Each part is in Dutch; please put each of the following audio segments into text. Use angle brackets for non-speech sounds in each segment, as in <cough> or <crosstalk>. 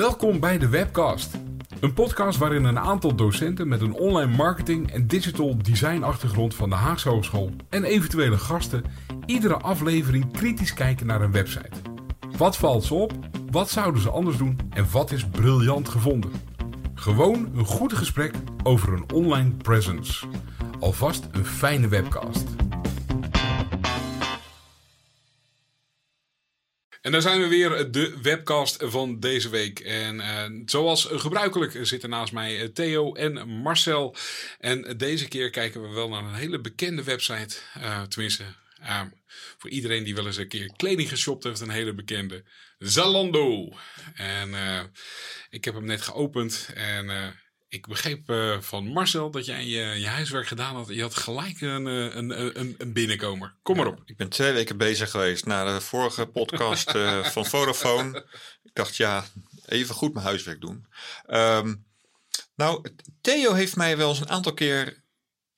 Welkom bij de Webcast. Een podcast waarin een aantal docenten met een online marketing en digital design achtergrond van de Haagse Hogeschool en eventuele gasten iedere aflevering kritisch kijken naar een website. Wat valt ze op? Wat zouden ze anders doen? En wat is briljant gevonden? Gewoon een goed gesprek over een online presence. Alvast een fijne webcast. En daar zijn we weer, de webcast van deze week. En uh, zoals gebruikelijk zitten naast mij Theo en Marcel. En deze keer kijken we wel naar een hele bekende website. Uh, tenminste, voor iedereen die wel eens een keer kleding geshopt heeft, een hele bekende. Zalando. En ik heb hem net geopend en ik begreep uh, van Marcel dat jij je, je, huiswerk gedaan had. Je had gelijk een, een, een, een binnenkomer. Kom maar op. ik ben twee weken bezig geweest na de vorige podcast uh, <laughs> van Vodafone. Ik dacht, ja, even goed mijn huiswerk doen. Um, nou, Theo heeft mij wel eens een aantal keer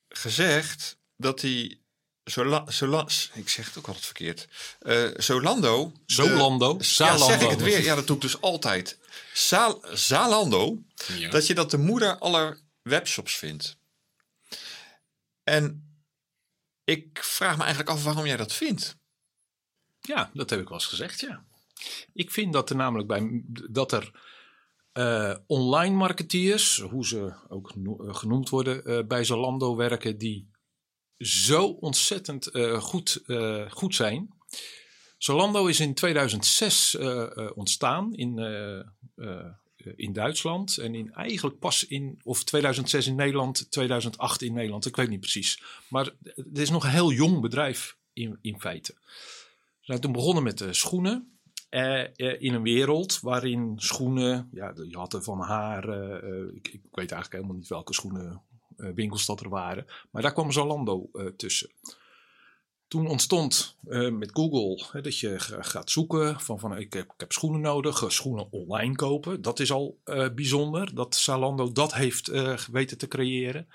gezegd dat hij Zola, Zola, ik zeg het ook altijd verkeerd. Uh, Zolando. Zolando. Ja, zeg ik het weer. Ja, dat doe ik dus altijd. Zal, Zalando. Ja. Dat je dat de moeder aller webshops vindt. En ik vraag me eigenlijk af waarom jij dat vindt. Ja, dat heb ik wel eens gezegd, ja. Ik vind dat er namelijk bij dat er uh, online marketeers, hoe ze ook genoemd worden, uh, bij Zalando werken, die zo ontzettend uh, goed, uh, goed zijn. Zalando is in 2006 uh, ontstaan in, in Duitsland. En in, eigenlijk pas in, of 2006 in Nederland, 2008 in Nederland. Ik weet niet precies. Maar het is nog een heel jong bedrijf in, in feite. We zijn toen begonnen met de schoenen. in een wereld waarin schoenen, ja, je had er van haar, ik, ik, weet eigenlijk helemaal niet welke schoenen winkels dat er waren. Maar daar kwam Zalando uh, tussen. Toen ontstond uh, met Google dat je gaat zoeken van, van ik, heb, ik heb schoenen nodig, schoenen online kopen. Dat is al bijzonder dat Zalando dat heeft weten te creëren.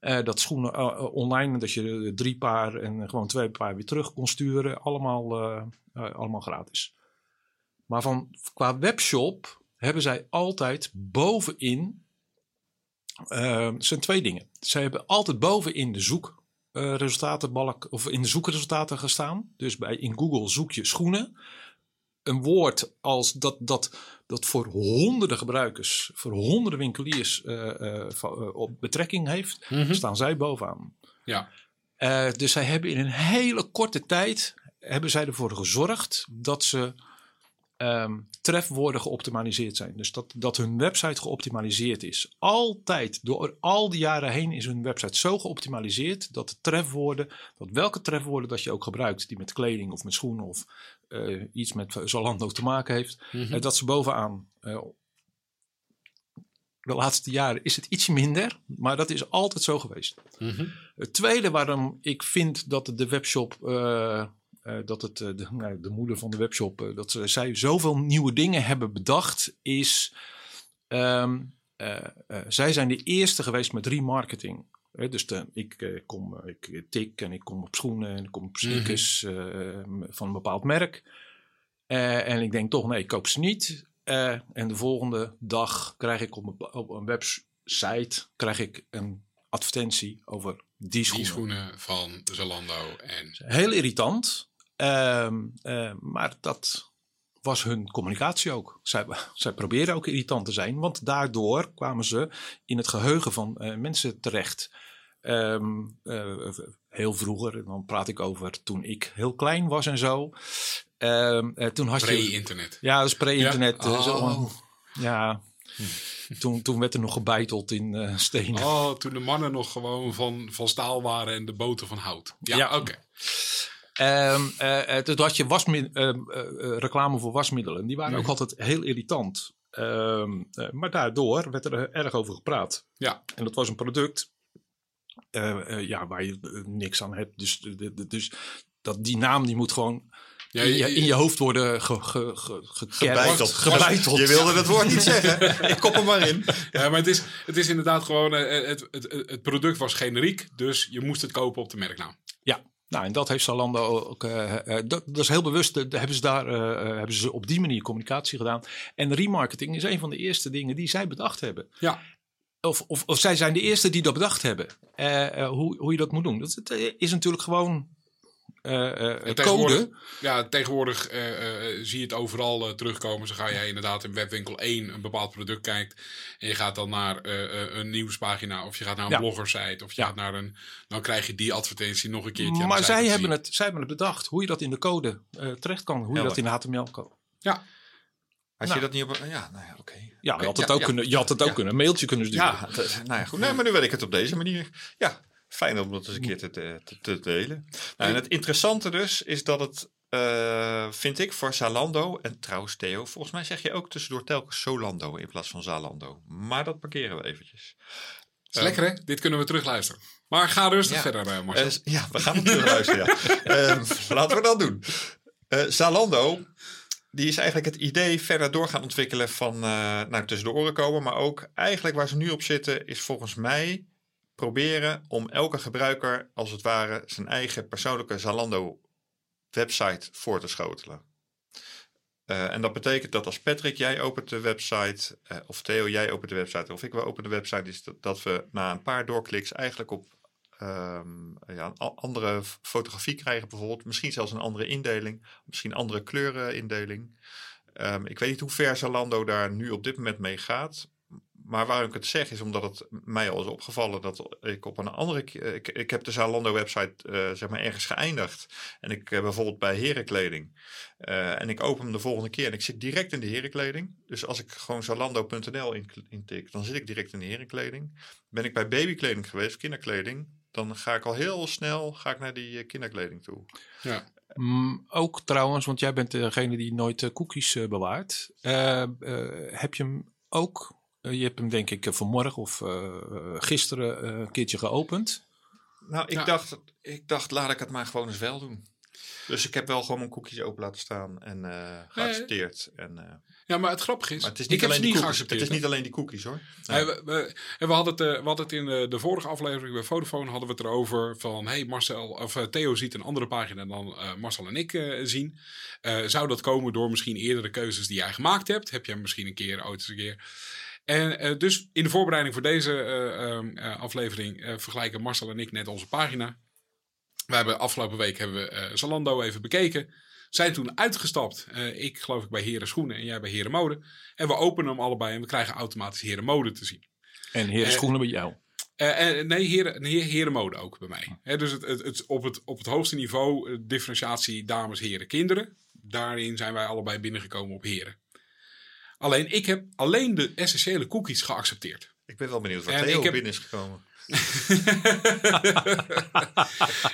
dat schoenen online, dat je drie paar en gewoon twee paar weer terug kon sturen. Allemaal, allemaal gratis. Maar van, qua webshop hebben zij altijd bovenin uh, zijn twee dingen. Zij hebben altijd bovenin de zoekresultatenbalk of in de zoekresultaten gestaan. Dus bij, in Google zoek je schoenen. Een woord als dat, dat, dat voor honderden gebruikers, voor honderden winkeliers uh, op betrekking heeft, mm -hmm. staan zij bovenaan. Ja. dus zij hebben in een hele korte tijd hebben zij ervoor gezorgd dat ze um, trefwoorden geoptimaliseerd zijn. Dus dat, dat hun website geoptimaliseerd is. Altijd, door al die jaren heen is hun website zo geoptimaliseerd dat de trefwoorden, dat welke trefwoorden dat je ook gebruikt, die met kleding of met schoenen of uh, iets met Zalando te maken heeft, mm -hmm. uh, dat ze bovenaan. Uh, de laatste jaren is het iets minder, maar dat is altijd zo geweest. Mm -hmm. Het tweede waarom ik vind dat de webshop dat het, uh, de, nou, de, moeder van de webshop, uh, dat ze, zij zoveel nieuwe dingen hebben bedacht, is. Um, zij zijn de eerste geweest met remarketing. dus de, ik, kom, ik tik en ik kom op schoenen en ik kom op sneakers mm -hmm. van een bepaald merk. en ik denk toch, nee, ik koop ze niet. en de volgende dag krijg ik op een, op een website krijg ik een advertentie over die schoenen. Die schoenen van Zalando. En... Heel irritant. Um, uh, maar dat was hun communicatie ook. Zij, <laughs> zij probeerden ook irritant te zijn, want daardoor kwamen ze in het geheugen van uh, mensen terecht. Um, uh, heel vroeger, dan praat ik over toen ik heel klein was en zo. Um, toen had je. Pre-internet. Ja, dat is pre-internet. Ja? Oh. Zo, ja. Hm. Toen, toen werd er nog gebeiteld in uh, stenen. Oh, toen de mannen nog gewoon van, van staal waren en de boten van hout. Ja, ja. oké. Okay. Um, uh, toen had je wasmid- uh, reclame voor wasmiddelen. Die waren nee. ook altijd heel irritant. Um, maar daardoor werd er erg over gepraat. Ja. En dat was een product ja, waar je niks aan hebt. Dus, dus dat, die naam die moet gewoon ja, je, in, je, in, je, hoofd worden ge, ge, ge, gebeiteld. gebeiteld. Je wilde het woord niet <laughs> zeggen. Ik kop hem maar in. Ja, maar het is, het is inderdaad gewoon... Het, het, het product was generiek, dus je moest het kopen op de merknaam. Ja, Nou, en dat heeft Zalando ook. eh, eh, dat, dat is heel bewust. eh, hebben ze daar eh, eh, hebben ze op die manier communicatie gedaan. En remarketing is een van de eerste dingen die zij bedacht hebben. Ja. Of, of, of zij zijn de eerste die dat bedacht hebben. Eh, eh, hoe, hoe je dat moet doen. Dat eh, is natuurlijk gewoon eh, eh, tegenwoordig, code. ja, tegenwoordig eh, eh, zie je het overal terugkomen. Zo ga jij inderdaad in webwinkel 1 een bepaald product kijkt. En je gaat dan naar eh, eh, een nieuwspagina. Of je gaat naar een Ja. bloggersite. Of je Ja. gaat naar een... Dan krijg je die advertentie nog een keertje. Maar zij hebben, het, zij hebben het bedacht. Hoe je dat in de code eh, terecht kan. Hoe je dat in de HTML kan. Ja, Als Nou. je dat niet op... Ja, nou ja, oké. Ja, je had het ja, ook, ja. kunnen, je had het ook Ja. kunnen. Een mailtje kunnen sturen. Ja, dat- nou ja, goed. Nee, maar nu weet ik het op deze manier. Ja, fijn om dat eens een keer te, te, te delen. Nou, en het interessante dus is dat het, eh, vind ik, voor Zalando... En trouwens Theo, volgens mij zeg je ook tussendoor telkens Solando in plaats van Zalando. Maar dat parkeren we eventjes. is lekker hè? Dit kunnen we terugluisteren. Maar ga rustig Ja. verder, eh, Marcel. Eh, ja, we gaan het terugluisteren. ja. <laughs> Ehm, laten we dat doen. Zalando, die is eigenlijk het idee verder door gaan ontwikkelen van eh nou, tussen de oren komen. Maar ook eigenlijk waar ze nu op zitten is volgens mij proberen om elke gebruiker als het ware zijn eigen persoonlijke Zalando website voor te schotelen. Eh, en dat betekent dat als Patrick, jij opent de website, eh, of Theo, jij opent de website, of ik wil openen de website, is dat, dat we na een paar doorkliks eigenlijk op ehm, ja, een andere fotografie krijgen bijvoorbeeld. Misschien zelfs een andere indeling, misschien andere kleurenindeling. Ehm, ik weet niet hoe ver Zalando daar nu op dit moment mee gaat. Maar waarom ik het zeg is omdat het mij al is opgevallen dat ik op een andere... ke- Ik, ik heb de Zalando website eh, zeg maar ergens geëindigd. En ik eh, bijvoorbeeld bij herenkleding. Eh, en ik open hem de volgende keer en ik zit direct in de herenkleding. Dus als ik gewoon zalando.nl in- intik, dan zit ik direct in de herenkleding. Ben ik bij babykleding geweest, kinderkleding, dan ga ik al heel snel ga ik naar die eh, kinderkleding toe. ja. Mm, ook trouwens, want jij bent degene die nooit eh, cookies eh, bewaart. Eh, eh, heb je hem ook? Eh, je hebt hem denk ik eh, vanmorgen of eh, gisteren eh, een keertje geopend. Nou, ik, Ja. dacht, ik dacht, laat ik het maar gewoon eens wel doen. Dus ik heb wel gewoon mijn cookies open laten staan en eh, geaccepteerd. En, eh, ja, maar het grappige is... het is ik niet heb alleen die niet cookies. Het geaccepteerd. is niet alleen die cookies hoor. Hey, we, we, en we hadden het, eh, we hadden het in de, de vorige aflevering bij Vodafone hadden we het erover van hey Marcel of Theo ziet een andere pagina dan eh, Marcel en ik eh, zien. Eh, zou dat komen door misschien eerdere keuzes die jij gemaakt hebt? Heb jij misschien een keer ooit eens een keer? En eh, dus in de voorbereiding voor deze eh, ehm, eh, aflevering vergelijken Marcel en ik net onze pagina. We hebben afgelopen week hebben we Zalando even bekeken. Zijn toen uitgestapt. Ik geloof ik bij Heren Schoenen en jij bij Heren Mode. En we openen hem allebei en we krijgen automatisch Heren Mode te zien. En heren schoenen bij jou. Nee, heren, herenmode ook bij mij. Dus het, het, het, op, het, op het hoogste niveau, differentiatie dames, heren, kinderen. Daarin zijn wij allebei binnengekomen op heren. Alleen, ik heb alleen de essentiële cookies geaccepteerd. Ik ben wel benieuwd waar En Theo heb- binnen is gekomen. <laughs>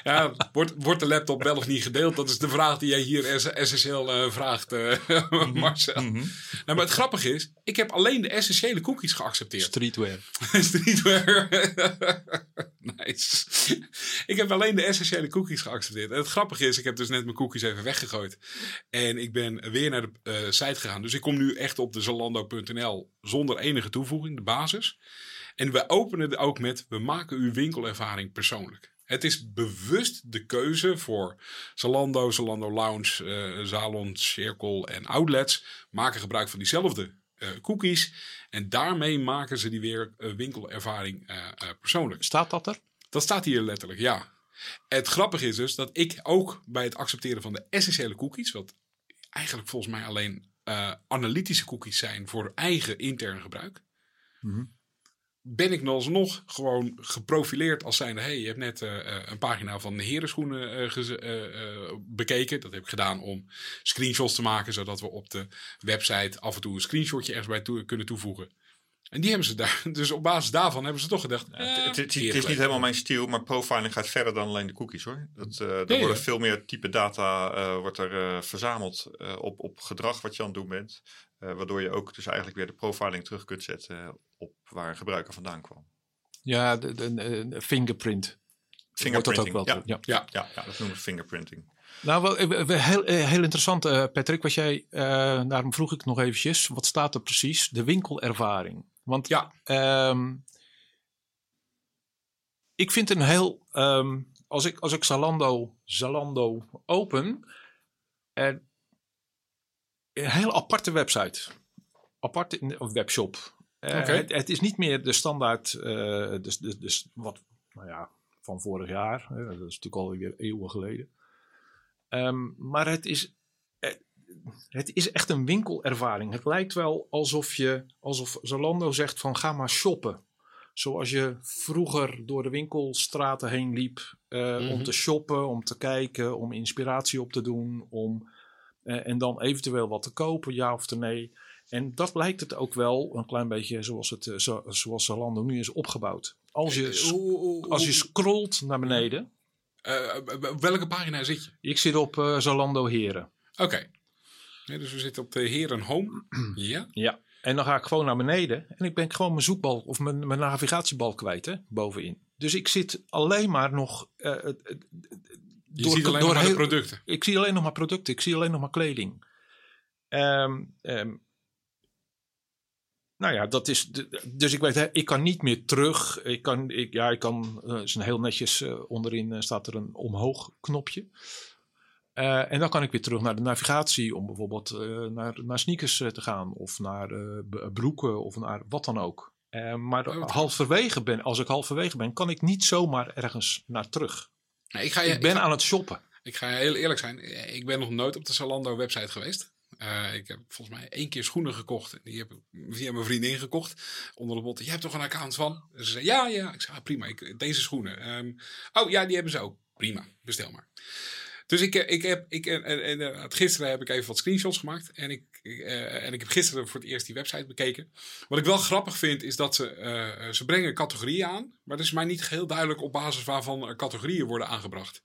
ja, wordt, wordt de laptop wel of niet gedeeld? Dat is de vraag die jij hier es- essentieel eh, vraagt, eh, <laughs> Marcel. Nou, maar het grappige is, ik heb alleen de essentiële cookies geaccepteerd. Streetwear. <laughs> Streetwear. nice. Ik heb alleen de essentiële cookies geaccepteerd. En het grappige is, ik heb dus net mijn cookies even weggegooid. En ik ben weer naar de eh, site gegaan. Dus ik kom nu echt op de Zalando.nl zonder enige toevoeging, de basis. En we openen het ook met, we maken uw winkelervaring persoonlijk. Het is bewust de keuze voor Zalando, Zalando Lounge, eh Zalon, Circle en outlets. Maken gebruik van diezelfde eh, cookies. En daarmee maken ze die weer eh, winkelervaring persoonlijk. Staat dat er? Dat staat hier letterlijk, ja. Het grappige is dus dat ik ook bij het accepteren van de essentiële cookies, wat eigenlijk volgens mij alleen analytische cookies zijn voor eigen interne gebruik, Mhm. Ben ik alsnog gewoon geprofileerd als zijnde, hey, je hebt net eh, eh, een pagina van de herenschoenen eh, bekeken. Dat heb ik gedaan om screenshots te maken, zodat we op de website af en toe een screenshotje ergens bij kunnen toevoegen. En die hebben ze daar, <laughs> dus op basis daarvan hebben ze toch gedacht. Ja, eh, het, het, het- het is niet helemaal mijn stijl, maar profiling gaat verder dan alleen de cookies hoor. Dat, eh, er worden ja. veel meer type data eh, wordt er, eh, verzameld eh, op, op gedrag wat je aan het doen bent. Eh, waardoor je ook dus eigenlijk weer de profiling terug kunt zetten op waar een gebruiker vandaan kwam. Ja, de, de, de fingerprint. Wordt dat ook wel? ja. ja. Ja, Ja, dat noemen we fingerprinting. Nou, heel, heel interessant, eh, Patrick. Was jij, eh, daarom vroeg ik nog eventjes, wat staat er precies? De winkelervaring. Want ja. ehm, ik vind een heel, ehm, als ik, als ik Zalando, Zalando open, en een heel aparte website, aparte of webshop. Eh, het, het is niet meer de standaard, eh, dus, dus, dus wat, nou ja, van vorig jaar. Hè, dat is natuurlijk alweer eeuwen geleden. Ehm, maar het is, eh, het is echt een winkelervaring. Het lijkt wel alsof, je, alsof Zalando zegt van ga maar shoppen. Zoals je vroeger door de winkelstraten heen liep eh, Mhm. om te shoppen, om te kijken, om inspiratie op te doen. Om, eh, en dan eventueel wat te kopen, ja of te nee. En dat lijkt het ook wel een klein beetje zoals, het, eh, zo, zoals Zalando nu is opgebouwd. Als je, als je scrolt naar beneden. welke pagina zit je? Ik zit op Zalando Heren. Oké. Dus we zitten op de Heren Home. <clears throat> Ja. Ja. En dan ga ik gewoon naar beneden en ik ben gewoon mijn zoekbalk of mijn, mijn navigatiebalk kwijt hè, bovenin. Dus ik zit alleen maar nog. eh, eh, eh, Je ziet alleen nog maar de producten. Ik zie alleen nog maar producten, ik zie alleen nog maar kleding. Ehm, ehm, nou ja, dat is. de- Dus ik weet, hè, ik kan niet meer terug. Ik kan, ik, ja, ik kan. is een heel netjes onderin staat er een omhoog knopje. Eh, en dan kan ik weer terug naar de navigatie om bijvoorbeeld eh, naar, naar sneakers eh, te gaan of naar broeken of naar wat dan ook. Maar Oh, halverwege ben, als ik halverwege ben, kan ik niet zomaar ergens naar terug. Nee, ik, ga je, ik ben ik, ga, aan het shoppen. ik ga heel eerlijk zijn. Ik ben nog nooit op de Zalando website geweest. Ik heb volgens mij één keer schoenen gekocht. Die heb ik via mijn vriendin gekocht. Onder de botten. Jij hebt toch een account van? Ze zei ja, ja. Ik zei ah, prima. Ik, deze schoenen. Ehm, oh ja, die hebben ze ook. Prima. Bestel maar. Dus ik, eh, ik heb, ik, en, en, eh, gisteren heb ik even wat screenshots gemaakt. En ik, eh, en ik heb gisteren voor het eerst die website bekeken. Wat ik wel grappig vind, is dat ze, ze brengen categorieën aan. Maar het is mij niet geheel duidelijk op basis waarvan categorieën worden aangebracht.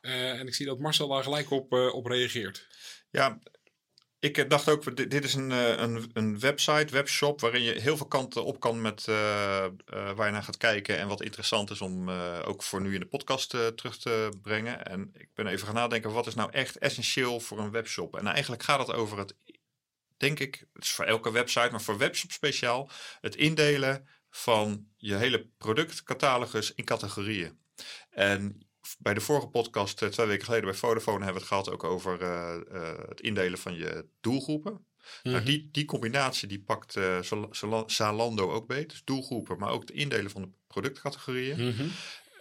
En ik zie dat Marcel daar gelijk op, op reageert. Ja, ik eh, dacht ook, dit, is een, eh, een, een website, webshop, waarin je heel veel kanten op kan met eh, waar je naar gaat kijken en wat interessant is om ook voor nu in de podcast terug te brengen. En ik ben even gaan nadenken, wat is nou echt essentieel voor een webshop? En eigenlijk gaat het over het, denk ik, het is voor elke website, maar voor webshop speciaal, het indelen van je hele productcatalogus in categorieën. En bij de vorige podcast, eh, twee weken geleden bij Vodafone, hebben we het gehad ook over eh, eh, het indelen van je doelgroepen. Nou, die, die combinatie die pakt Zal- Zal- Zalando ook beter. Dus doelgroepen, maar ook het indelen van de productcategorieën. Mhm.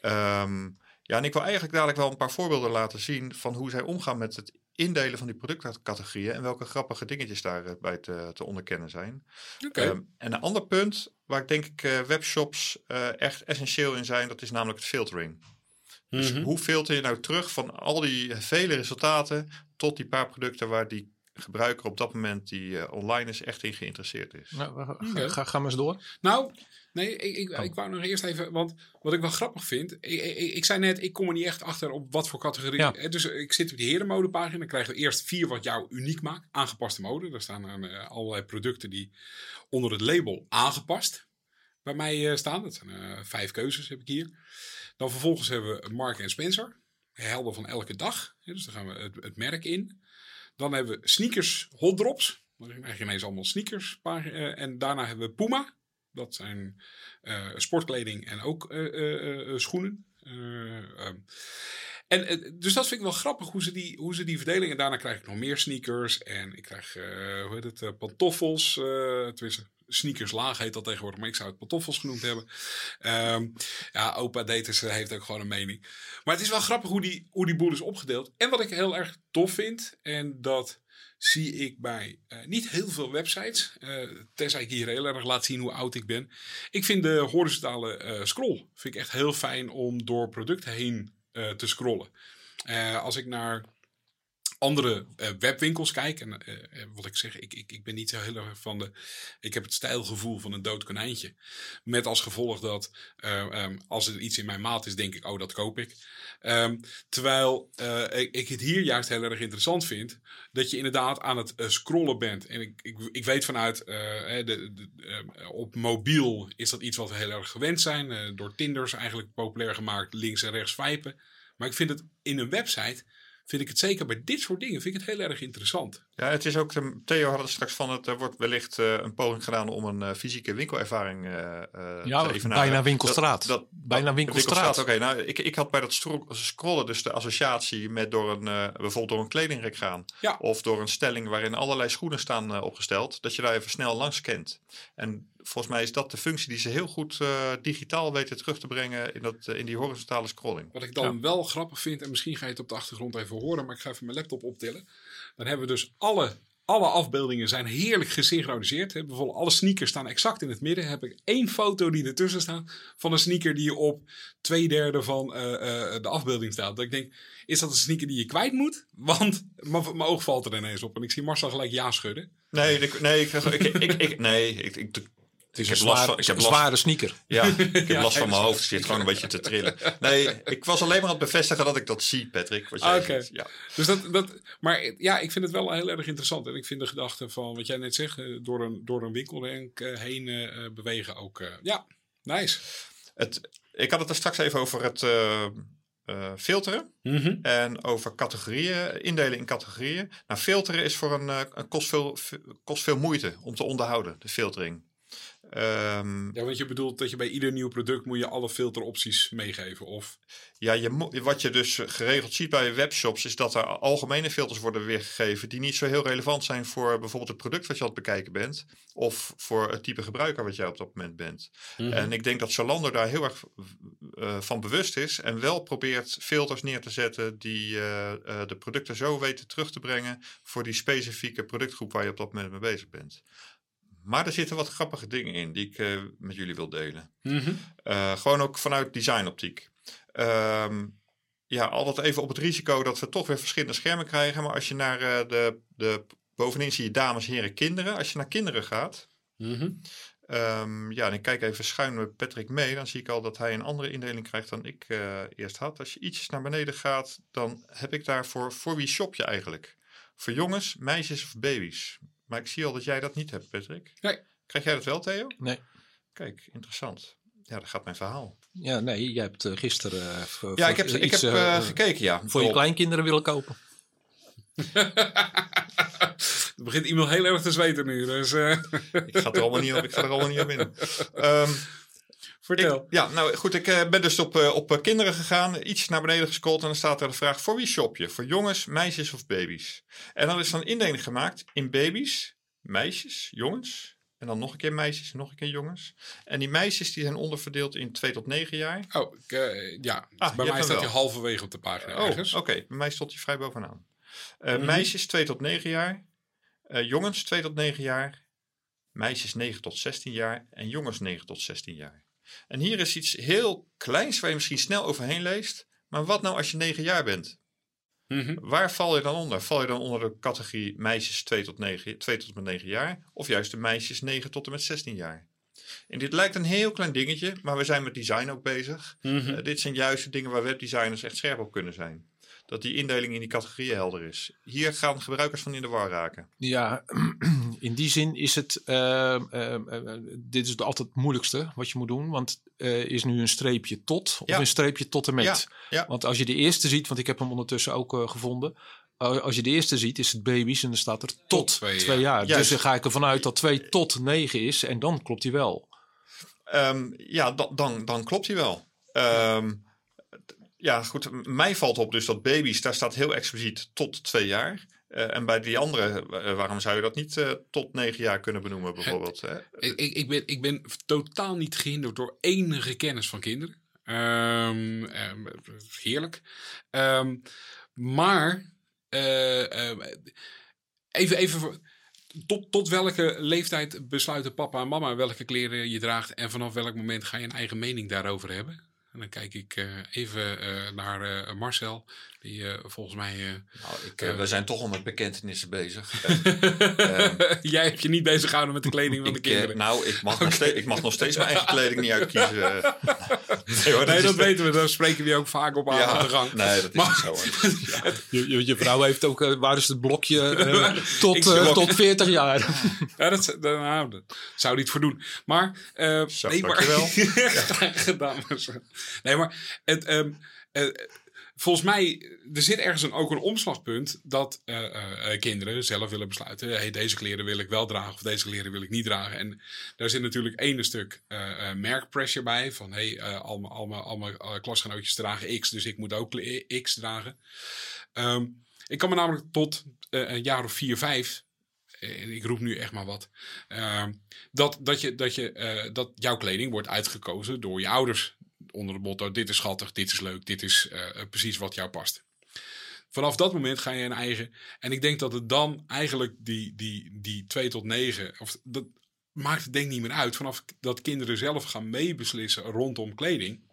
Ehm, ja, en ik wil eigenlijk dadelijk wel een paar voorbeelden laten zien van hoe zij omgaan met het indelen van die productcategorieën en welke grappige dingetjes daarbij te, te onderkennen zijn. Ehm, en een ander punt waar ik denk ik webshops echt essentieel in zijn, dat is namelijk het filtering. Dus Mhm. hoe filter je nou terug van al die vele resultaten tot die paar producten waar die gebruiker op dat moment die eh, online is echt in geïnteresseerd is? Nou, ga, Oké. ga, ga maar eens door. Nou, nee, ik, ik, Oh. ik wou nog eerst even, want wat ik wel grappig vind, ik, ik, ik zei net, ik kom er niet echt achter op wat voor categorie. Ja. Dus ik zit op die herenmodepagina, dan krijgen we eerst vier wat jou uniek maakt, aangepaste mode. Daar staan eh, allerlei producten die onder het label aangepast bij mij eh, staan. Dat zijn eh, vijf keuzes heb ik hier. Dan vervolgens hebben we Mark en Spencer, helden van elke dag. Dus dan gaan we het, het merk in. Dan hebben we sneakers hot drops. Dan krijg je ineens allemaal sneakers. eh, en daarna hebben we Puma. Dat zijn eh, sportkleding en ook eh, schoenen. Eh, ehm. en, dus dat vind ik wel grappig hoe ze die, hoe ze die verdeling. En daarna krijg ik nog meer sneakers. En ik krijg, hoe heet het, pantoffels. tenminste, sneakers laag heet dat tegenwoordig. Maar ik zou het pantoffels genoemd hebben. Ehm, ja, opa Daters eh, heeft ook gewoon een mening. Maar het is wel grappig hoe die, hoe die boel is opgedeeld. En wat ik heel erg tof vind. En dat zie ik bij eh, niet heel veel websites. eh, tenzij ik hier heel erg laat zien hoe oud ik ben. Ik vind de horizontale scroll vind ik echt heel fijn om door producten heen te scrollen. Als ik naar andere eh, webwinkels kijk. En eh, eh, wat ik zeg, ik, ik, ik ben niet zo heel erg van de. Ik heb het stijlgevoel van een dood konijntje. Met als gevolg dat eh, ehm, als er iets in mijn maat is, denk ik, oh, dat koop ik. Ehm, terwijl ik, ik het hier juist heel erg interessant vind. Dat je inderdaad aan het scrollen bent. En ik, ik, ik weet vanuit. de, de, eh, op mobiel is dat iets wat we heel erg gewend zijn. door Tinders eigenlijk populair gemaakt. Links en rechts swipen. Maar ik vind het in een website vind ik het zeker bij dit soort dingen vind ik het heel erg interessant. Ja, het is ook, de, Theo had het straks van, het er wordt wellicht eh, een poging gedaan om een eh, fysieke winkelervaring eh eh, Ja, te evenaren. bijna winkelstraat. Dat, dat, Bijna winkelstraat. Oké, nou, ik, ik had bij dat scrollen dus de associatie met door een, eh, bijvoorbeeld door een kledingrek gaan. Ja. Of door een stelling waarin allerlei schoenen staan eh, opgesteld. Dat je daar even snel langs kent. En volgens mij is dat de functie die ze heel goed eh, digitaal weten terug te brengen in, dat, eh, in die horizontale scrolling. Wat ik dan wel grappig vind, en misschien ga je het op de achtergrond even horen, maar ik ga even mijn laptop optillen. Dan hebben we dus alle, alle afbeeldingen zijn heerlijk gesynchroniseerd. Hè. Bijvoorbeeld alle sneakers staan exact in het midden. Heb ik één foto die ertussen staat van een sneaker die op twee derde van eh, eh, de afbeelding staat. Dat ik denk, is dat een sneaker die je kwijt moet? Want mijn mijn oog valt er ineens op en ik zie Marcel gelijk ja schudden. Nee, ik, nee, ik, ik, ik, ik- nee, ik, ik, Het is heb een, last zwaar- van- ik heb een last- zware sneaker. Ja, ik <laughs> heb Ja, last van mijn hoofd. Ik zit gewoon een beetje te trillen. Nee, ik was alleen maar aan het bevestigen dat ik dat zie, Patrick. Oké. Ja. Dus dat, dat, maar ja, ik vind het wel heel erg interessant. En ik vind de gedachte van wat jij net zegt, eh, door een, door een winkeldenk eh, heen eh, bewegen ook. eh, ja, nice. Het, ik had het er straks even over het eh, eh, filteren. En over categorieën, indelen in categorieën. Nou, filteren is voor een, eh, kost, veel, kost veel moeite om te onderhouden, de filtering. Ehm, Ja, want je bedoelt dat je bij ieder nieuw product moet je alle filteropties meegeven. Of ja, je, wat je dus geregeld ziet bij webshops, is dat er algemene filters worden weergegeven die niet zo heel relevant zijn voor bijvoorbeeld het product wat je aan het bekijken bent. Of voor het type gebruiker wat jij op dat moment bent. En ik denk dat Zalando daar heel erg eh, van bewust is en wel probeert filters neer te zetten die eh, eh, de producten zo weten terug te brengen voor die specifieke productgroep waar je op dat moment mee bezig bent. Maar er zitten wat grappige dingen in die ik eh, met jullie wil delen. Eh, gewoon ook vanuit designoptiek. Ehm ja, altijd even op het risico dat we toch weer verschillende schermen krijgen. Maar als je naar eh, de, de. Bovenin zie je dames, heren, kinderen. Als je naar kinderen gaat. ehm, ja, en ik kijk even schuin met Patrick mee. Dan zie ik al dat hij een andere indeling krijgt dan ik eerst had. Als je ietsjes naar beneden gaat, dan heb ik daarvoor. Voor wie shop je eigenlijk? Voor jongens, meisjes of baby's? Maar ik zie al dat jij dat niet hebt, Patrick. Nee. Krijg jij dat wel, Theo? Nee. Kijk, interessant. Ja, dat gaat mijn verhaal. Ja, nee, jij hebt eh, gisteren eh, voor, Ja, ik heb, ik heb eh, gekeken, ja. voor je kleinkinderen willen kopen. Het <laughs> begint iemand heel erg te zweten nu. Dus eh, Ik ga er allemaal niet op, ik ga er allemaal niet op in. Ehm, vertel. ik, ja, nou goed, ik eh, ben dus op, eh, op eh, kinderen gegaan, iets naar beneden gescrolld en dan staat er de vraag: voor wie shop je? Voor jongens, meisjes of baby's? En dan is dan indeling gemaakt in baby's, meisjes, jongens. En dan nog een keer meisjes en nog een keer jongens. En die meisjes die zijn onderverdeeld in 2 tot 9 jaar. Oh, ik, ja. Ah, je bij mij staat hij halverwege op de pagina Oh, ergens. oké. Bij mij stond hij vrij bovenaan. Eh, Mhm. Meisjes 2 tot 9 jaar. Eh, jongens 2 tot 9 jaar. Meisjes 9 tot 16 jaar. En jongens 9 tot 16 jaar. En hier is iets heel kleins waar je misschien snel overheen leest. Maar wat nou als je 9 jaar bent? Mhm. Waar val je dan onder? Val je dan onder de categorie meisjes 2 tot, 9, 2 tot en met 9 jaar? Of juist de meisjes 9 tot en met 16 jaar? En dit lijkt een heel klein dingetje, maar we zijn met design ook bezig. Mhm. Eh, dit zijn juist de dingen waar webdesigners echt scherp op kunnen zijn. Dat die indeling in die categorieën helder is. Hier gaan gebruikers van in de war raken. Ja, <clears throat> in die zin is het. eh, eh, eh, dit is het altijd het moeilijkste wat je moet doen. Want eh, is nu een streepje tot of Ja. een streepje tot en met. Ja, ja. Want als je de eerste ziet, want ik heb hem ondertussen ook gevonden. Als je de eerste ziet, is het baby's en dan staat er tot, twee twee, jaar. Juist. Dus dan ga ik ervan uit dat 2 tot 9 is en dan klopt hij wel. Ehm, ja, dan, dan, dan klopt hij wel. Ehm, ja, goed. Mij valt op dus dat baby's, daar staat heel expliciet tot twee jaar. Eh, en bij die andere, eh, waarom zou je dat niet eh, tot negen jaar kunnen benoemen bijvoorbeeld? Hè? Ik, ik, ben, ik ben totaal niet gehinderd door enige kennis van kinderen. Ehm, ehm, heerlijk. Ehm, maar even, even tot, tot welke leeftijd besluiten papa en mama welke kleren je draagt en vanaf welk moment ga je een eigen mening daarover hebben? En dan kijk ik eh, even eh, naar eh, Marcel, die eh, volgens mij. eh, Nou, ik, eh, we zijn toch al met bekentenissen bezig. <laughs> Jij hebt je niet bezig gehouden met de kleding van de Ik, kinderen. nou, ik mag, nog steeds, ik mag nog steeds mijn eigen <laughs> kleding niet uitkiezen. nee, hoor, nee, is dat de- weten we. Daar spreken we je ook vaak op aan, aan de gang. Nee, dat is Maar- niet zo hoor. <laughs> Je, je, je vrouw heeft ook, waar is het blokje? tot, tot 40 jaar. Ja, dat, dat, nou, dat zou niet voor doen. Maar, eh Zo, nee, maar dankjewel. graag gedaan. Nee, maar het, ehm, eh, volgens mij, er zit ergens ook een omslagpunt dat eh, eh, eh, kinderen zelf willen besluiten. Hey, deze kleren wil ik wel dragen of deze kleren wil ik niet dragen. En daar zit natuurlijk één stuk eh, merkpressure bij. Van hey, eh, al mijn- al mijn- al mijn klasgenootjes dragen X, dus ik moet ook X dragen. Ehm, ik kan me namelijk tot een jaar of vier, vijf. Ik roep nu echt maar wat. ehm, dat, dat, je, dat, je, dat jouw kleding wordt uitgekozen door je ouders onder het motto: dit is schattig, dit is leuk, dit is eh, precies wat jou past. Vanaf dat moment ga je een eigen. En ik denk dat het dan eigenlijk die, die, die 2 tot 9. Of dat maakt het denk ik niet meer uit. Vanaf dat kinderen zelf gaan meebeslissen rondom kleding.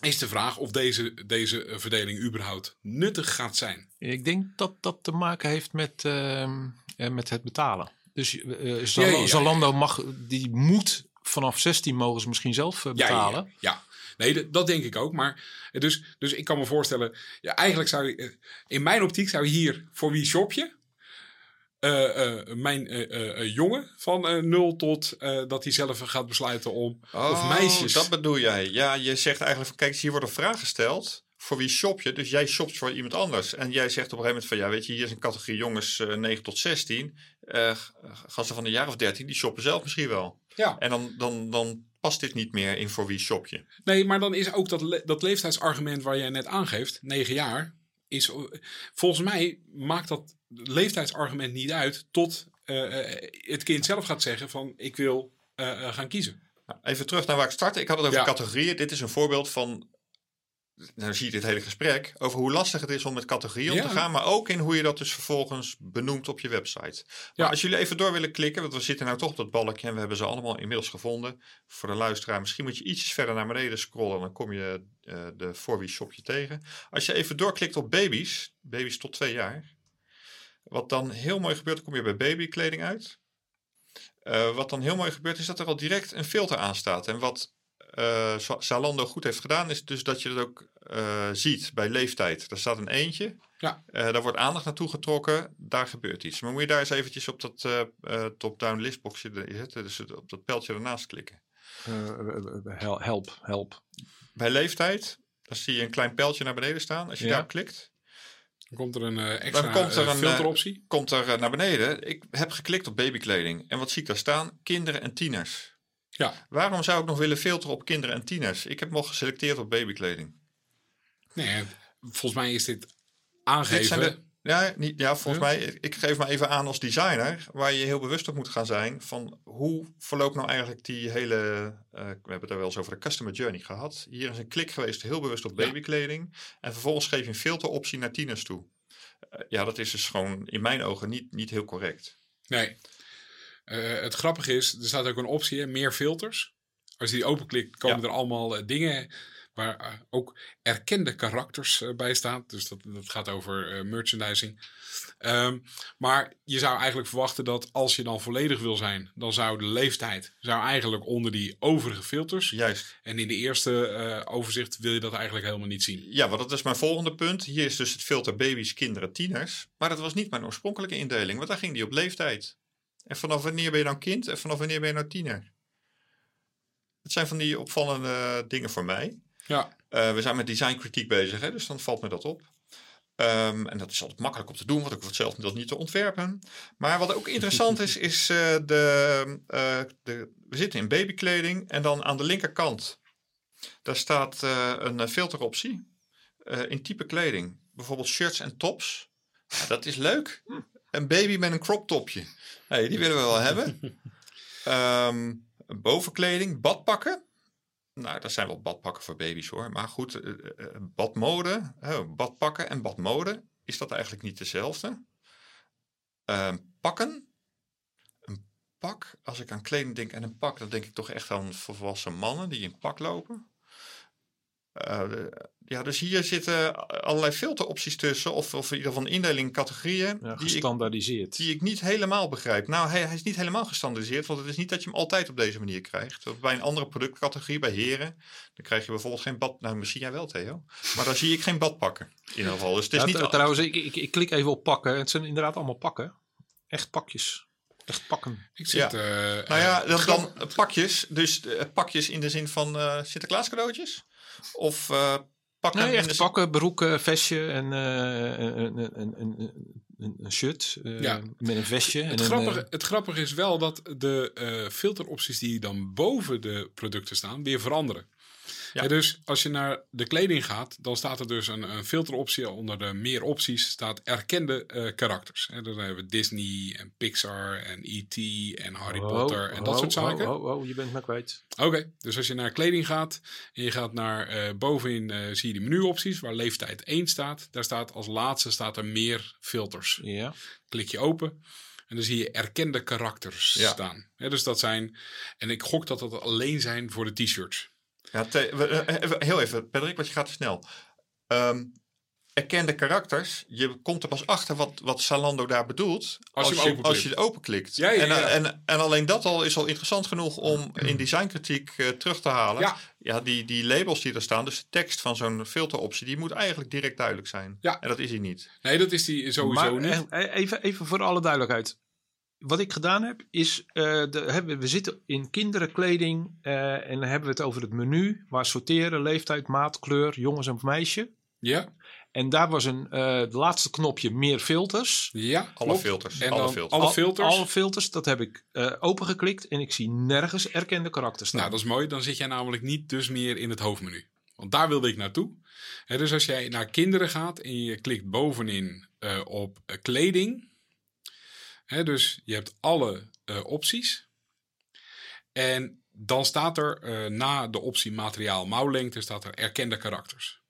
Is de vraag of deze, deze eh, verdeling überhaupt nuttig gaat zijn. Ik denk dat dat te maken heeft met, eh, met het betalen. Dus eh, Zalo- Ja, ja, ja. Zalando mag, die moet vanaf 16 mogen ze misschien zelf eh, betalen. Ja, ja. Nee, dat, denk ik ook. Maar eh, dus, dus ik kan me voorstellen, ja, eigenlijk zou je, eh, in mijn optiek zou je hier voor wie shop je? Eh, mijn jongen van eh 0 tot dat hij zelf gaat besluiten om. of meisjes. Oh, dat bedoel jij. Ja, je zegt eigenlijk van, kijk, hier wordt een vraag gesteld. Voor wie shop je? Dus jij shopt voor iemand anders. En jij zegt op een gegeven moment van, ja, weet je, hier is een categorie jongens eh 9 tot 16. Eh, gasten van een jaar of 13, die shoppen zelf misschien wel. Ja. En dan, dan, dan past dit niet meer in voor wie shop je. Nee, maar dan is ook dat, le- dat leeftijdsargument waar jij net aangeeft, 9 jaar, is eh, volgens mij maakt dat leeftijdsargument niet uit tot eh, eh, het kind zelf gaat zeggen van ik wil gaan kiezen. Nou, Even terug naar waar ik startte. Ik had het over Ja. categorieën. Dit is een voorbeeld van. Nou zie je dit hele gesprek over hoe lastig het is om met categorieën om te gaan, maar ook in hoe je dat dus vervolgens benoemt op je website. Maar Ja. als jullie even door willen klikken, want we zitten nou toch op dat balkje en we hebben ze allemaal inmiddels gevonden. Voor de luisteraar, misschien moet je ietsjes verder naar beneden scrollen, dan kom je eh, de voor wie shopje tegen. Als je even doorklikt op baby's, baby's tot twee jaar, wat dan heel mooi gebeurt, dan kom je bij babykleding uit. Eh, wat dan heel mooi gebeurt, is dat er al direct een filter aan staat. En wat eh, Za- Zalando goed heeft gedaan, is dus dat je het ook eh, ziet bij leeftijd. Daar staat een eentje. Ja. Eh, daar wordt aandacht naartoe getrokken. Daar gebeurt iets. Maar moet je daar eens eventjes op dat eh, eh, top-down listboxje zetten. Dus op dat pijltje ernaast klikken. Eh, eh, eh, hel- help, help. Bij leeftijd, dan zie je een klein pijltje naar beneden staan. Als je Ja. daarop klikt, Dan komt er een eh, extra Dan komt er eh, een, filteroptie. komt er eh, naar beneden. Ik heb geklikt op babykleding. En wat zie ik daar staan? Kinderen en tieners. Ja, Waarom zou ik nog willen filteren op kinderen en tieners? Ik heb nog geselecteerd op babykleding. nee, volgens mij is dit Dit aangeven. de, ja, niet, ja, volgens Ja. mij, ik geef maar even aan als designer, waar je heel bewust op moet gaan zijn van hoe verloopt nou eigenlijk die hele, eh, we hebben het er wel eens over de customer journey gehad. Hier is een klik geweest, heel bewust op Ja. babykleding. En vervolgens geef je een filteroptie naar tieners toe. Eh, ja, dat is dus gewoon in mijn ogen niet, niet heel correct. Nee. Eh, het grappige is, er staat ook een optie, hè, meer filters. Als je die openklikt, komen Ja. er allemaal eh, dingen waar eh, ook erkende karakters bij staan. Dus dat, dat gaat over merchandising. Ehm, maar je zou eigenlijk verwachten dat als je dan volledig wil zijn, dan zou de leeftijd zou eigenlijk onder die overige filters. Juist. En in de eerste overzicht wil je dat eigenlijk helemaal niet zien. Ja, want dat is mijn volgende punt. Hier is dus het filter baby's, kinderen, tieners. Maar dat was niet mijn oorspronkelijke indeling, want daar ging die op leeftijd. En vanaf wanneer ben je nou kind en vanaf wanneer ben je nou tiener? Het zijn van die opvallende dingen voor mij. Ja, Eh, we zijn met designkritiek bezig, hè, dus dan valt me dat op. Ehm, en dat is altijd makkelijk om te doen, want ik hoef het zelf dat niet te ontwerpen. Maar wat ook interessant is, <laughs> is eh, de, eh, de... We zitten in babykleding en dan aan de linkerkant... daar staat een filteroptie in type kleding. Bijvoorbeeld shirts en tops. Ja, dat is leuk. Een baby met een crop topje. Hey, die willen we wel hebben. <laughs> Ehm, bovenkleding, badpakken. Nou, dat zijn wel badpakken voor baby's hoor. Maar goed, eh, eh, badmode, oh, badpakken en badmode, is dat eigenlijk niet dezelfde? Ehm, pakken. Een pak, als ik aan kleding denk en een pak, dan denk ik toch echt aan volwassen mannen die in pak lopen. Eh, ja, dus hier zitten allerlei filteropties tussen, of, of in ieder geval een indeling in categorieën, Ja, die, ik, gestandaardiseerd. die ik niet helemaal begrijp. Nou, hij, hij is niet helemaal gestandardiseerd, want het is niet dat je hem altijd op deze manier krijgt. Want Bij een andere productcategorie, bij heren, dan krijg je bijvoorbeeld geen bad... Nou, misschien jij wel, Theo. Maar dan zie ik geen badpakken, in ieder geval. Dus het is Ja, niet... trouwens, ik, ik, ik klik even op pakken. Het zijn inderdaad allemaal pakken. Echt pakjes. Echt pakken. ik zit... eh, Nou ja, eh, dan, dan pakjes. Dus pakjes in de zin van eh Sinterklaas cadeautjes. Of eh, pakken? Nee, in echt de- pakken, broeken, vestje en eh, een, een, een, een, een, een shirt eh, Ja. met een vestje. Het en grappige, Een, het grappige is wel dat de eh, filteropties die dan boven de producten staan, weer veranderen. Ja. Dus als je naar de kleding gaat, dan staat er dus een, een filteroptie onder de meer opties staat erkende eh, karakters. Dan hebben we Disney en Pixar en E.T. en Harry Oh, Potter en dat soort zaken. Oh, je bent me kwijt. Oké, dus als je naar kleding gaat en je gaat naar eh, bovenin eh, zie je de menuopties waar leeftijd 1 staat. Daar staat als laatste staat er meer filters. Ja. Klik je open en dan zie je erkende karakters Ja. staan. Dus dat zijn, en ik gok dat dat alleen zijn voor de t-shirts. Ja, eh, even- heel even, Patrick, want je gaat te snel. Ehm, erkende karakters, je komt er pas achter wat, wat Zalando daar bedoelt als, je hem je, openklikt. als je het openklikt. Ja, ja, en, ja. En, en alleen dat al is al interessant genoeg om in designkritiek eh, terug te halen. Ja. Ja, die, die labels die er staan, dus de tekst van zo'n filteroptie, die moet eigenlijk direct duidelijk zijn. Ja. En dat is hij niet. Nee, dat is die sowieso maar niet. eh, even, even voor alle duidelijkheid. Wat ik gedaan heb, is, eh, de, hebben, we zitten in kinderenkleding eh, en dan hebben we het over het menu, waar sorteren, leeftijd, maat, kleur, jongens en meisje. Ja, En daar was een eh het laatste knopje meer filters. ja Alle klopt. filters. En alle dan filters. alle Al- filters. Alle filters, dat heb ik eh, opengeklikt en ik zie nergens erkende karakters staan. Nou, dat is mooi. Dan zit jij namelijk niet dus meer in het hoofdmenu. Want daar wilde ik naartoe. Hè, dus als jij naar kinderen gaat en je klikt bovenin eh, op kleding. Dus je hebt alle eh, opties. En dan staat er eh, na de optie materiaal mouwlengte staat er erkende karakters.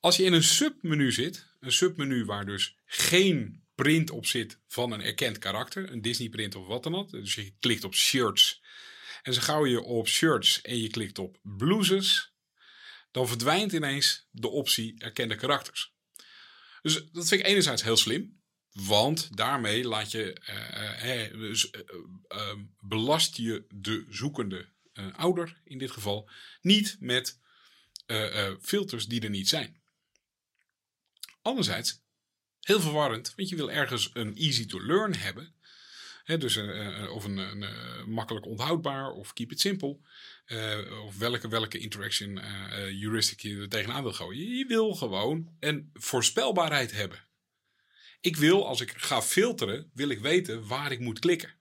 Als je in een submenu zit, een submenu waar dus geen print op zit van een erkend karakter, een Disney print of wat dan ook. Dus je klikt op shirts en zo gauw je op shirts en je klikt op blouses, dan verdwijnt ineens de optie erkende karakters. Dus dat vind ik enerzijds heel slim, want daarmee laat je, eh, eh, dus, eh, belast je de zoekende ouder in dit geval niet met filters die er niet zijn. Anderzijds, heel verwarrend, want je wil ergens een easy to learn hebben. Hè, dus of een, een makkelijk onthoudbaar of keep it simple. of welke, welke interaction eh, heuristic je er tegenaan wil gooien. Je wil gewoon een voorspelbaarheid hebben. Ik wil, als ik ga filteren, wil ik weten waar ik moet klikken.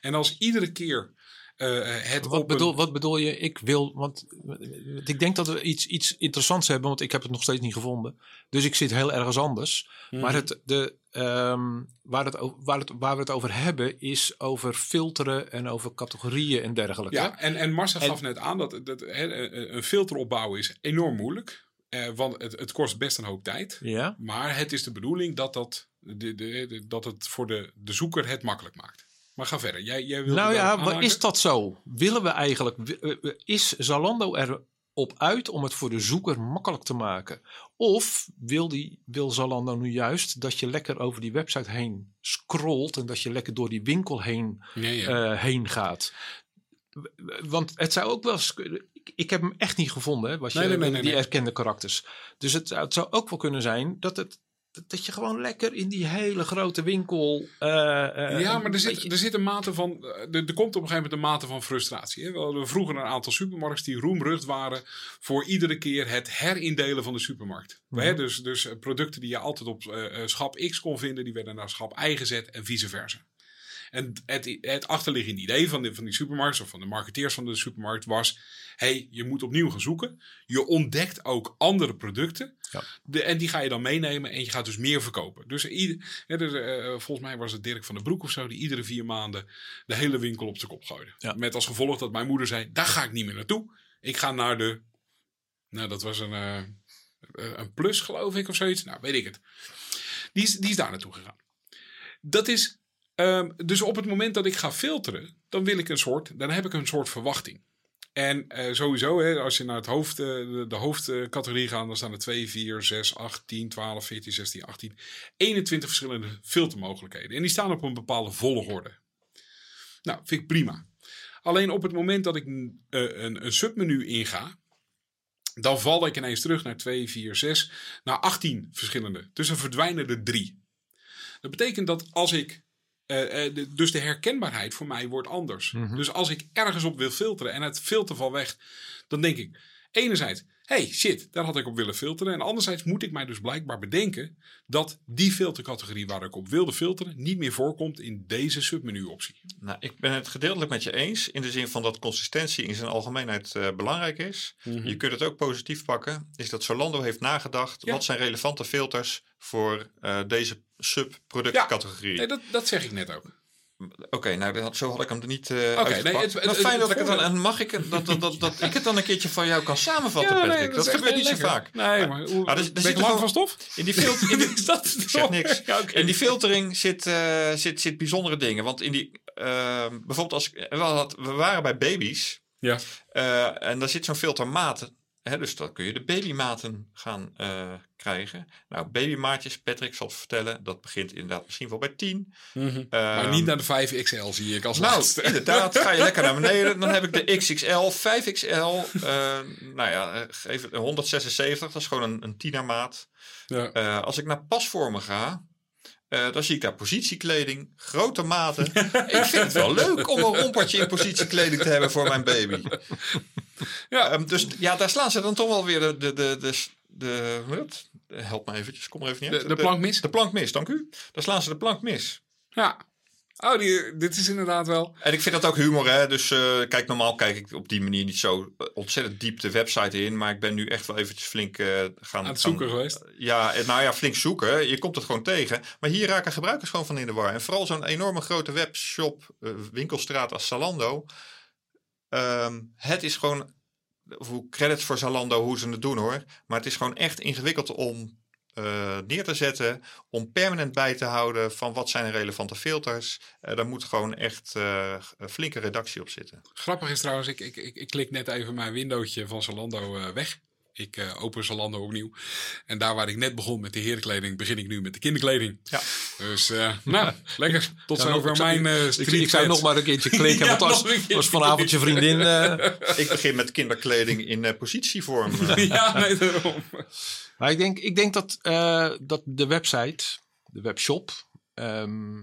En als iedere keer eh, het Wat een- bedoel, wat bedoel je? Ik wil, want eh, ik denk dat we iets, iets interessants hebben, want ik heb het nog steeds niet gevonden. Dus ik zit heel ergens anders. Mhm. Maar het, de, ehm, waar, het, waar, het, waar we het over hebben, is over filteren en over categorieën en dergelijke. Ja, en, en Marcel En- gaf net aan dat, dat hè, een filter opbouwen is enorm moeilijk. Eh, want het, het kost best een hoop tijd. Ja? Maar het is de bedoeling dat, dat, de, de, de- dat het voor de, de zoeker het makkelijk maakt. Maar ga verder. Jij, jij Nou ja, aanhaken? is dat zo? Willen we eigenlijk, eh, eh, is Zalando erop uit om het voor de zoeker makkelijk te maken? Of wil, die, wil Zalando nu juist dat je lekker over die website heen scrolt en dat je lekker door die winkel heen Nee, ja. heen gaat. Want het zou ook wel eens. Ik, ik heb hem echt niet gevonden, hè, Nee, nee, nee, nee, die erkende karakters. Dus het, zou- het zou ook wel kunnen zijn dat, het, dat- je gewoon lekker in die hele grote winkel. eh, ja, maar er zit, er zit een mate van. eh, Er, er komt op een gegeven moment een mate van frustratie. Hè? We hadden vroeger een aantal supermarkten die roemrucht waren. voor iedere keer het herindelen van de supermarkt. Mhm. Hè? Dus, dus producten die je altijd op schap X kon vinden. die werden naar schap Y gezet en vice versa. En het, het achterliggende idee van, de, van die supermarkt, of van de marketeers van de supermarkt, was: hey, je moet opnieuw gaan zoeken. Je ontdekt ook andere producten. Ja. De, en die ga je dan meenemen en je gaat dus meer verkopen. Dus, ieder, dus, eh, volgens mij was het Dirk van den Broek of zo, die iedere vier maanden de hele winkel op zijn kop gooide. Ja. Met als gevolg dat mijn moeder zei: daar ga ik niet meer naartoe. Ik ga naar de. Nou, dat was een, eh, een plus, geloof ik, of zoiets. Nou, weet ik het. Die is, die is daar naartoe gegaan. Dat is Ehm, dus op het moment dat ik ga filteren, dan wil ik een soort, dan heb ik een soort verwachting. En eh, sowieso, hè, als je naar het hoofd, eh, de, de hoofdcategorie gaat, dan staan er 2, 4, 6, 8, 10, 12, 14, 16, 18, 21 verschillende filtermogelijkheden. En die staan op een bepaalde volgorde. Nou, vind ik prima. Alleen op het moment dat ik eh, een, een submenu inga, dan val ik ineens terug naar 2, 4, 6, naar 18 verschillende. Dus er verdwijnen er drie. Dat betekent dat als ik eh, eh, de- dus de herkenbaarheid voor mij wordt anders. Mhm. Dus als ik ergens op wil filteren en het filter valt weg, dan denk ik: Enerzijds, hey shit, daar had ik op willen filteren. En anderzijds moet ik mij dus blijkbaar bedenken dat die filtercategorie waar ik op wilde filteren niet meer voorkomt in deze submenu optie. Nou, ik ben het gedeeltelijk met je eens. In de zin van dat consistentie in zijn algemeenheid eh, belangrijk is. Mhm. Je kunt het ook positief pakken. Is dat Zalando heeft nagedacht. Ja. Wat zijn relevante filters voor eh, deze subproductcategorie? Nee, dat, dat zeg ik net ook. Oké, nou dat- zo had ik hem er niet eh nee, uitgepakt. het- het- fijn het dat ik het dan... En mag ik het, dat, dat, dat, dat ik het dan een keertje van jou kan samenvatten, Ja, nee, dat echt gebeurt niet zo vaak. Nee, maar hoe, Ah, dus- ben zit ik lang van stof? In die, filter, <laughs> in die, Is dat ik zeg niks. Ja, oké. In die filtering zit, eh, zit, zit bijzondere dingen. Want in die, eh, bijvoorbeeld als we, had- we waren bij baby's Ja. eh, en daar zit zo'n filter dus dan kun je de babymaten gaan eh, krijgen. Nou, babymaatjes, Patrick zal het vertellen, dat begint inderdaad misschien wel bij 10. Mhm. maar niet naar de 5XL zie ik als Nou, laatste. inderdaad, ga je lekker naar beneden. Dan heb ik de XXL, 5XL. eh nou ja, eh, geef het 176, dat is gewoon een, een tienermaat. Ja. Eh, als ik naar pasvormen ga, eh, dan zie ik daar positiekleding, grote maten. ik vind het wel leuk om een rompertje in positiekleding te hebben voor mijn baby. Ja. Ehm, dus ja, daar slaan ze dan toch wel weer de... de, de, de, de, wat? Help me eventjes, kom er even niet uit. De, de plank mis? De plank mis, dank u. Daar slaan ze de plank mis. Ja. Oh, die, dit is inderdaad wel... En ik vind dat ook humor, hè. Dus eh, kijk, normaal kijk ik op die manier niet zo eh, ontzettend diep de website in. Maar ik ben nu echt wel eventjes flink eh, gaan... Aan het gaan- zoeken geweest. Ja, nou ja, flink zoeken. Je komt het gewoon tegen. Maar hier raken gebruikers gewoon van in de war. En vooral zo'n enorme grote webshop, winkelstraat als Zalando. Ehm, het is gewoon, credits voor Zalando, hoe ze het doen hoor. Maar het is gewoon echt ingewikkeld om eh, neer te zetten. Om permanent bij te houden van wat zijn de relevante filters. Eh daar moet gewoon echt eh, een flinke redactie op zitten. Grappig is trouwens, ik, ik, ik, ik klik net even mijn windowtje van Zalando eh, weg. Ik eh, open Zalando opnieuw. En daar waar ik net begon met de herenkleding, begin ik nu met de kinderkleding. Ja. Dus, eh, nou, <laughs> lekker. Tot Ja, zover mijn eh Ik, zou nog maar een keertje <laughs> klikken, Ja, want als, als vanavond je vriendin... eh, Ik begin met kinderkleding in positievorm. <laughs> Ja, nee, daarom. Maar ik denk, ik denk dat, eh, dat de website, de webshop, ehm,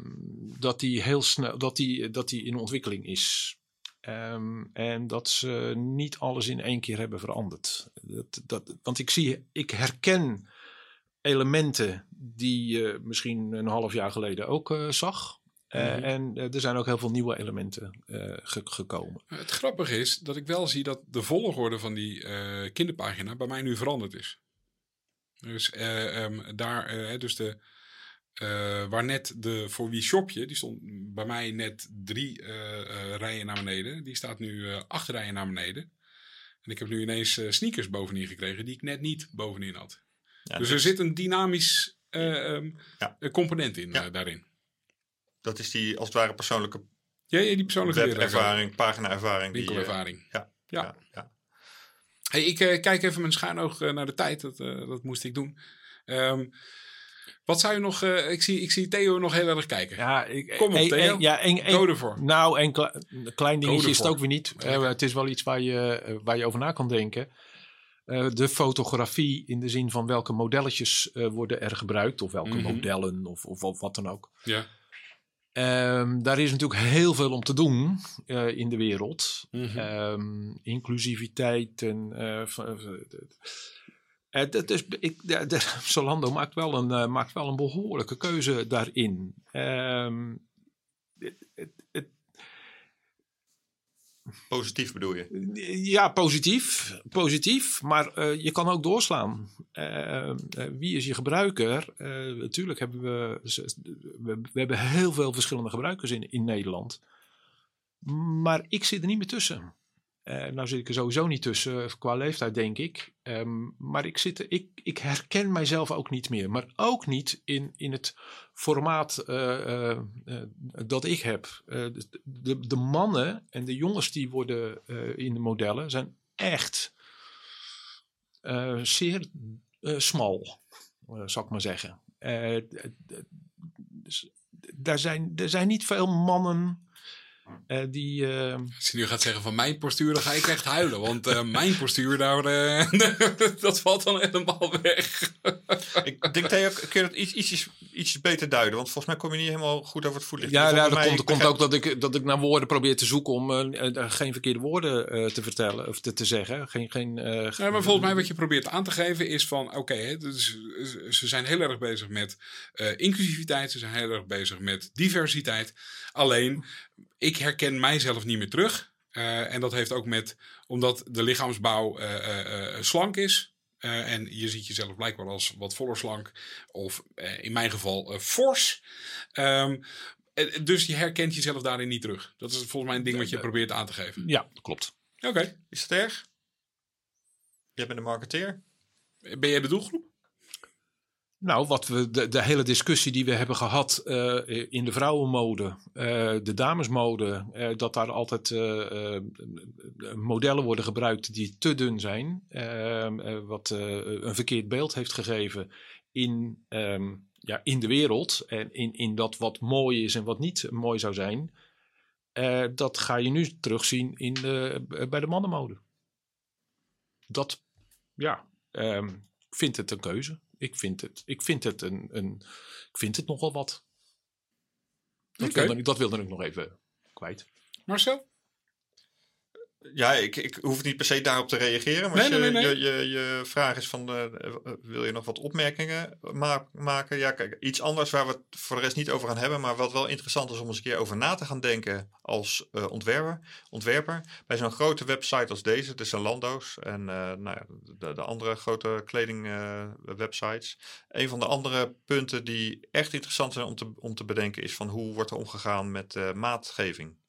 dat die heel snel, dat die, dat die in ontwikkeling is. Ehm, en dat ze niet alles in één keer hebben veranderd. Dat, dat, want ik zie, ik herken elementen die je misschien een half jaar geleden ook eh, zag. Eh, Mhm. En er zijn ook heel veel nieuwe elementen ge- gekomen. Het grappige is dat ik wel zie dat de volgorde van die kinderpagina bij mij nu veranderd is. Dus eh, ehm, daar, eh, dus de, eh, waar net de voor wie shopje, die stond bij mij net drie rijen naar beneden. Die staat nu acht rijen naar beneden. En ik heb nu ineens sneakers bovenin gekregen die ik net niet bovenin had. ja, dus er zit een dynamisch eh, ehm, Ja. eh, component in Ja. daarin. dat is die als het ware persoonlijke Ja, ja die persoonlijke webervaring, pagina-ervaring. die, eh, winkelervaring. Ja. ja, ja. Hey, ik eh, kijk even mijn schuin oog eh, naar de tijd. Dat, eh, dat moest ik doen. Ehm, wat zou je nog... ik, zie, ik zie Theo nog heel erg kijken. Ja, ik, Kom op, Theo. ja, Go ervoor. Nou, kle- een klein dingetje is het ook weer niet. Het is wel iets waar je, waar je over na kan denken. De fotografie in de zin van welke modelletjes worden er gebruikt. Of welke Mhm. modellen of, of, of wat dan ook. Ja. Ehm, daar is natuurlijk heel veel om te doen eh, in de wereld. Mhm. Ehm, inclusiviteit en... eh, v- v- eh, dat is, ik, de, de- <laughs> Zalando maakt wel, een, maakt wel een behoorlijke keuze daarin. Ehm, het- het- het- Positief bedoel je? ja, positief. Positief, maar eh, je kan ook doorslaan. Eh, eh, wie is je gebruiker? Natuurlijk hebben we, we, we hebben heel veel verschillende gebruikers in, in Nederland. Maar ik zit er niet meer tussen. Eh, nou zit ik er sowieso niet tussen eh, qua leeftijd, denk ik. Ehm, maar ik, zit, ik, ik herken mijzelf ook niet meer. Maar ook niet in, in het formaat eh, dat ik heb. De, de, mannen en de jongens die worden in de modellen zijn echt zeer smal, zal ik maar zeggen. Dus, daar zijn, er zijn niet veel mannen eh, die... Als je nu gaat zeggen van mijn postuur, dan ga ik echt huilen. Want eh, <laughs> mijn postuur, daar, eh, <laughs> dat valt dan helemaal weg. <laughs> Ik denk, Theo, kun je dat iets, ietsjes iets beter duiden? Want volgens mij kom je niet helemaal goed over het voetlicht. Ja, nou, Volgens dat mij- komt, komt ook dat ik, dat ik naar woorden probeer te zoeken om geen verkeerde woorden eh, te vertellen of te, te zeggen. Geen, geen, eh, Ja, maar volgens mij wat je probeert aan te geven is van... Oké, hè, dus ze zijn heel erg bezig met eh, inclusiviteit. Ze zijn heel erg bezig met diversiteit. Alleen, ik herken mijzelf niet meer terug. Eh, en dat heeft ook met... Omdat de lichaamsbouw eh, eh, eh, slank is... eh, en je ziet jezelf blijkbaar als wat voller slank. Of eh, in mijn geval eh, fors. Ehm, eh, dus je herkent jezelf daarin niet terug. Dat is volgens mij een ding wat je probeert aan te geven. Ja, klopt. Oké. Is het erg? Jij bent een marketeer. Ben jij de doelgroep? Nou, wat we, de, de hele discussie die we hebben gehad eh, in de vrouwenmode, eh, de damesmode, eh, dat daar altijd modellen worden gebruikt die te dun zijn, eh, eh, wat een verkeerd beeld heeft gegeven in, ehm, ja, in de wereld en in, in dat wat mooi is en wat niet mooi zou zijn. Dat ga je nu terugzien in de, bij de mannenmode. Dat, ja, ehm, ik vind het een keuze. Ik vind het, ik vind het, een, een, ik vind het nogal wat. Dat, Oké. wilde, dat wilde ik nog even kwijt. Marcel? Ja, ik, ik hoef niet per se daarop te reageren. Maar Nee, als je, nee, nee, nee. Je, je, je vraag is van, eh, eh, wil je nog wat opmerkingen ma- maken? Ja, kijk, iets anders waar we het voor de rest niet over gaan hebben, maar wat wel interessant is om eens een keer over na te gaan denken als eh, ontwerper, ontwerper. Bij zo'n grote website als deze, de Zalando's en eh, nou ja, de, de andere grote kledingwebsites. een van de andere punten die echt interessant zijn om te, om te bedenken is van hoe wordt er omgegaan met maatgeving.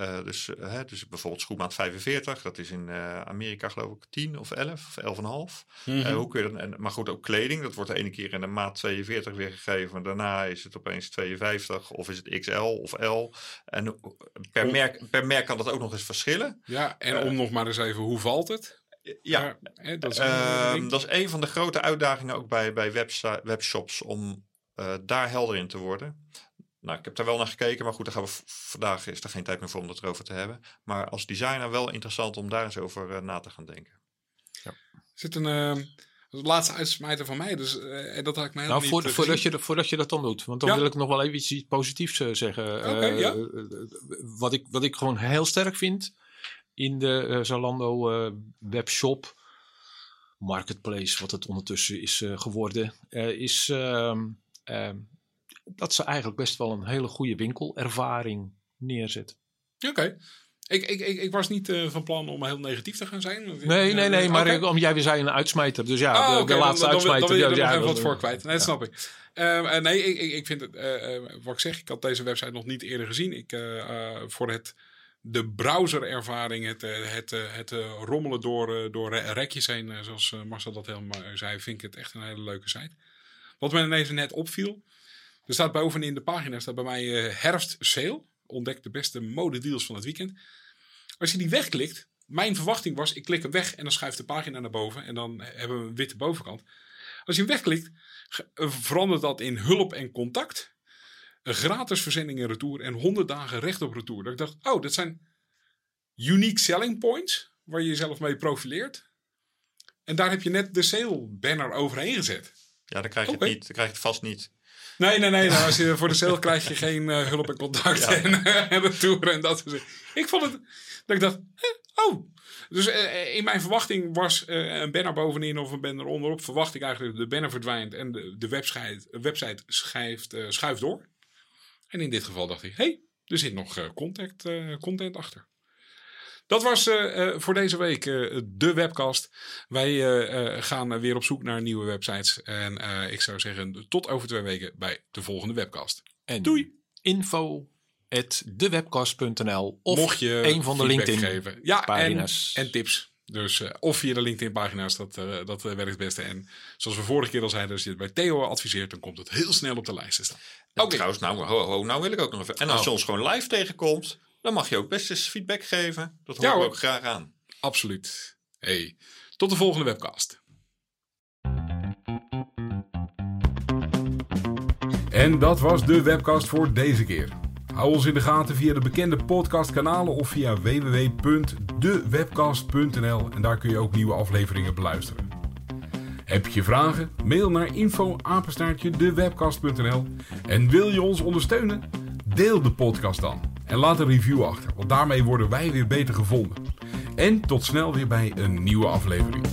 Eh, dus, eh, hè, dus bijvoorbeeld schoenmaat 45, dat is in eh, Amerika geloof ik 10 of 11 of 11,5. Mhm. Eh, hoe kun je dat, en, maar goed, ook kleding, dat wordt de ene keer in de maat 42 weergegeven, maar daarna is het opeens 52 of is het XL of L. En per Om- merk, per merk kan dat ook nog eens verschillen. Ja, en om nog maar eens even, hoe valt het? Ja, hè, dat is een Ehm, dat is een van de grote uitdagingen ook bij, bij webshops om daar helder in te worden. Nou, ik heb daar wel naar gekeken, maar goed, daar gaan we vandaag is er geen tijd meer voor om het erover te hebben. Maar als designer wel interessant om daar eens over eh, na te gaan denken. Er zit een ehm, laatste uitsmijter van mij, dus eh, en dat had ik mij Nou, helemaal voor, niet eh, voordat, je, dat- voordat je dat dan doet. Want dan Ja. wil ik nog wel even iets, iets positiefs zeggen. Oké, Eh, ja. wat, ik, wat ik gewoon heel sterk vind in de eh, Zalando eh, webshop, marketplace, wat het ondertussen is eh, geworden, eh, is ehm, ehm, dat ze eigenlijk best wel een hele goede winkelervaring neerzet. Oké. Ik, ik, ik, ik was niet eh, van plan om heel negatief te gaan zijn. Nee, nee, nee, maar om jij weer zei een uitsmijter. Dus ja, Ah, de, laatste dan, uitsmijter. Dan wil je er ja, wat voor kwijt. Nee, dat ja. snap ik. Ehm, eh, nee, ik, ik, ik vind het, eh, wat ik zeg, ik had deze website nog niet eerder gezien. Ik, voor het, de browserervaring, het, het, het rommelen door, door re- rekjes heen, zoals Marcel dat helemaal zei, vind ik het echt een hele leuke site. Wat me ineens net opviel, er staat bovenin de pagina, staat bij mij eh, herfst sale. Ontdek de beste modedeals van het weekend. Als je die wegklikt, mijn verwachting was, ik klik hem weg en dan schuift de pagina naar boven en dan hebben we een witte bovenkant. Als je hem wegklikt, verandert dat in hulp en contact. Gratis verzending en retour en 100 dagen recht op retour. Dat ik dacht, oh, dat zijn unique selling points waar je jezelf mee profileert. En daar heb je net de sale banner overheen gezet. Ja, dan krijg je het niet. Dan krijg je het vast niet. Nee, nee, nee. Nou, als je, voor de sale krijg je geen eh, hulp en contact Ja. <laughs> en, eh, en en dat soort. Ik vond het, dat ik dacht, eh, oh. Dus eh, in mijn verwachting was eh, een banner bovenin of een banner onderop. Verwacht ik eigenlijk dat de banner verdwijnt en de, de website, website schijft, eh, schuift door. En in dit geval dacht ik, hé, hey, er zit nog eh, contact, eh, content achter. Dat was eh, eh, voor deze week eh, de webcast. Wij eh, eh, gaan weer op zoek naar nieuwe websites. En eh, ik zou zeggen, tot over twee weken bij de volgende webcast. En Doei. info at dewebcast.nl of Mocht je een van de LinkedIn geven. Ja, en, pagina's. en tips. Dus eh, of via de LinkedIn pagina's, dat, eh, dat werkt het beste. En zoals we vorige keer al zeiden, als je het bij Theo adviseert, dan komt het heel snel op de lijst te staan. En Oké. Trouwens, nou, ho, ho, nou wil ik ook nog even. En als Oh. je ons gewoon live tegenkomt, dan mag je ook best eens feedback geven. Dat Ja, horen we hoor. ook graag aan. Absoluut. Hey, tot de volgende webcast. En dat was de webcast voor deze keer. Hou ons in de gaten via de bekende podcastkanalen of via www.dewebcast.nl en daar kun je ook nieuwe afleveringen beluisteren. Heb je vragen? Mail naar info dewebcast.nl En wil je ons ondersteunen? Deel de podcast dan en laat een review achter, want daarmee worden wij weer beter gevonden. En tot snel weer bij een nieuwe aflevering.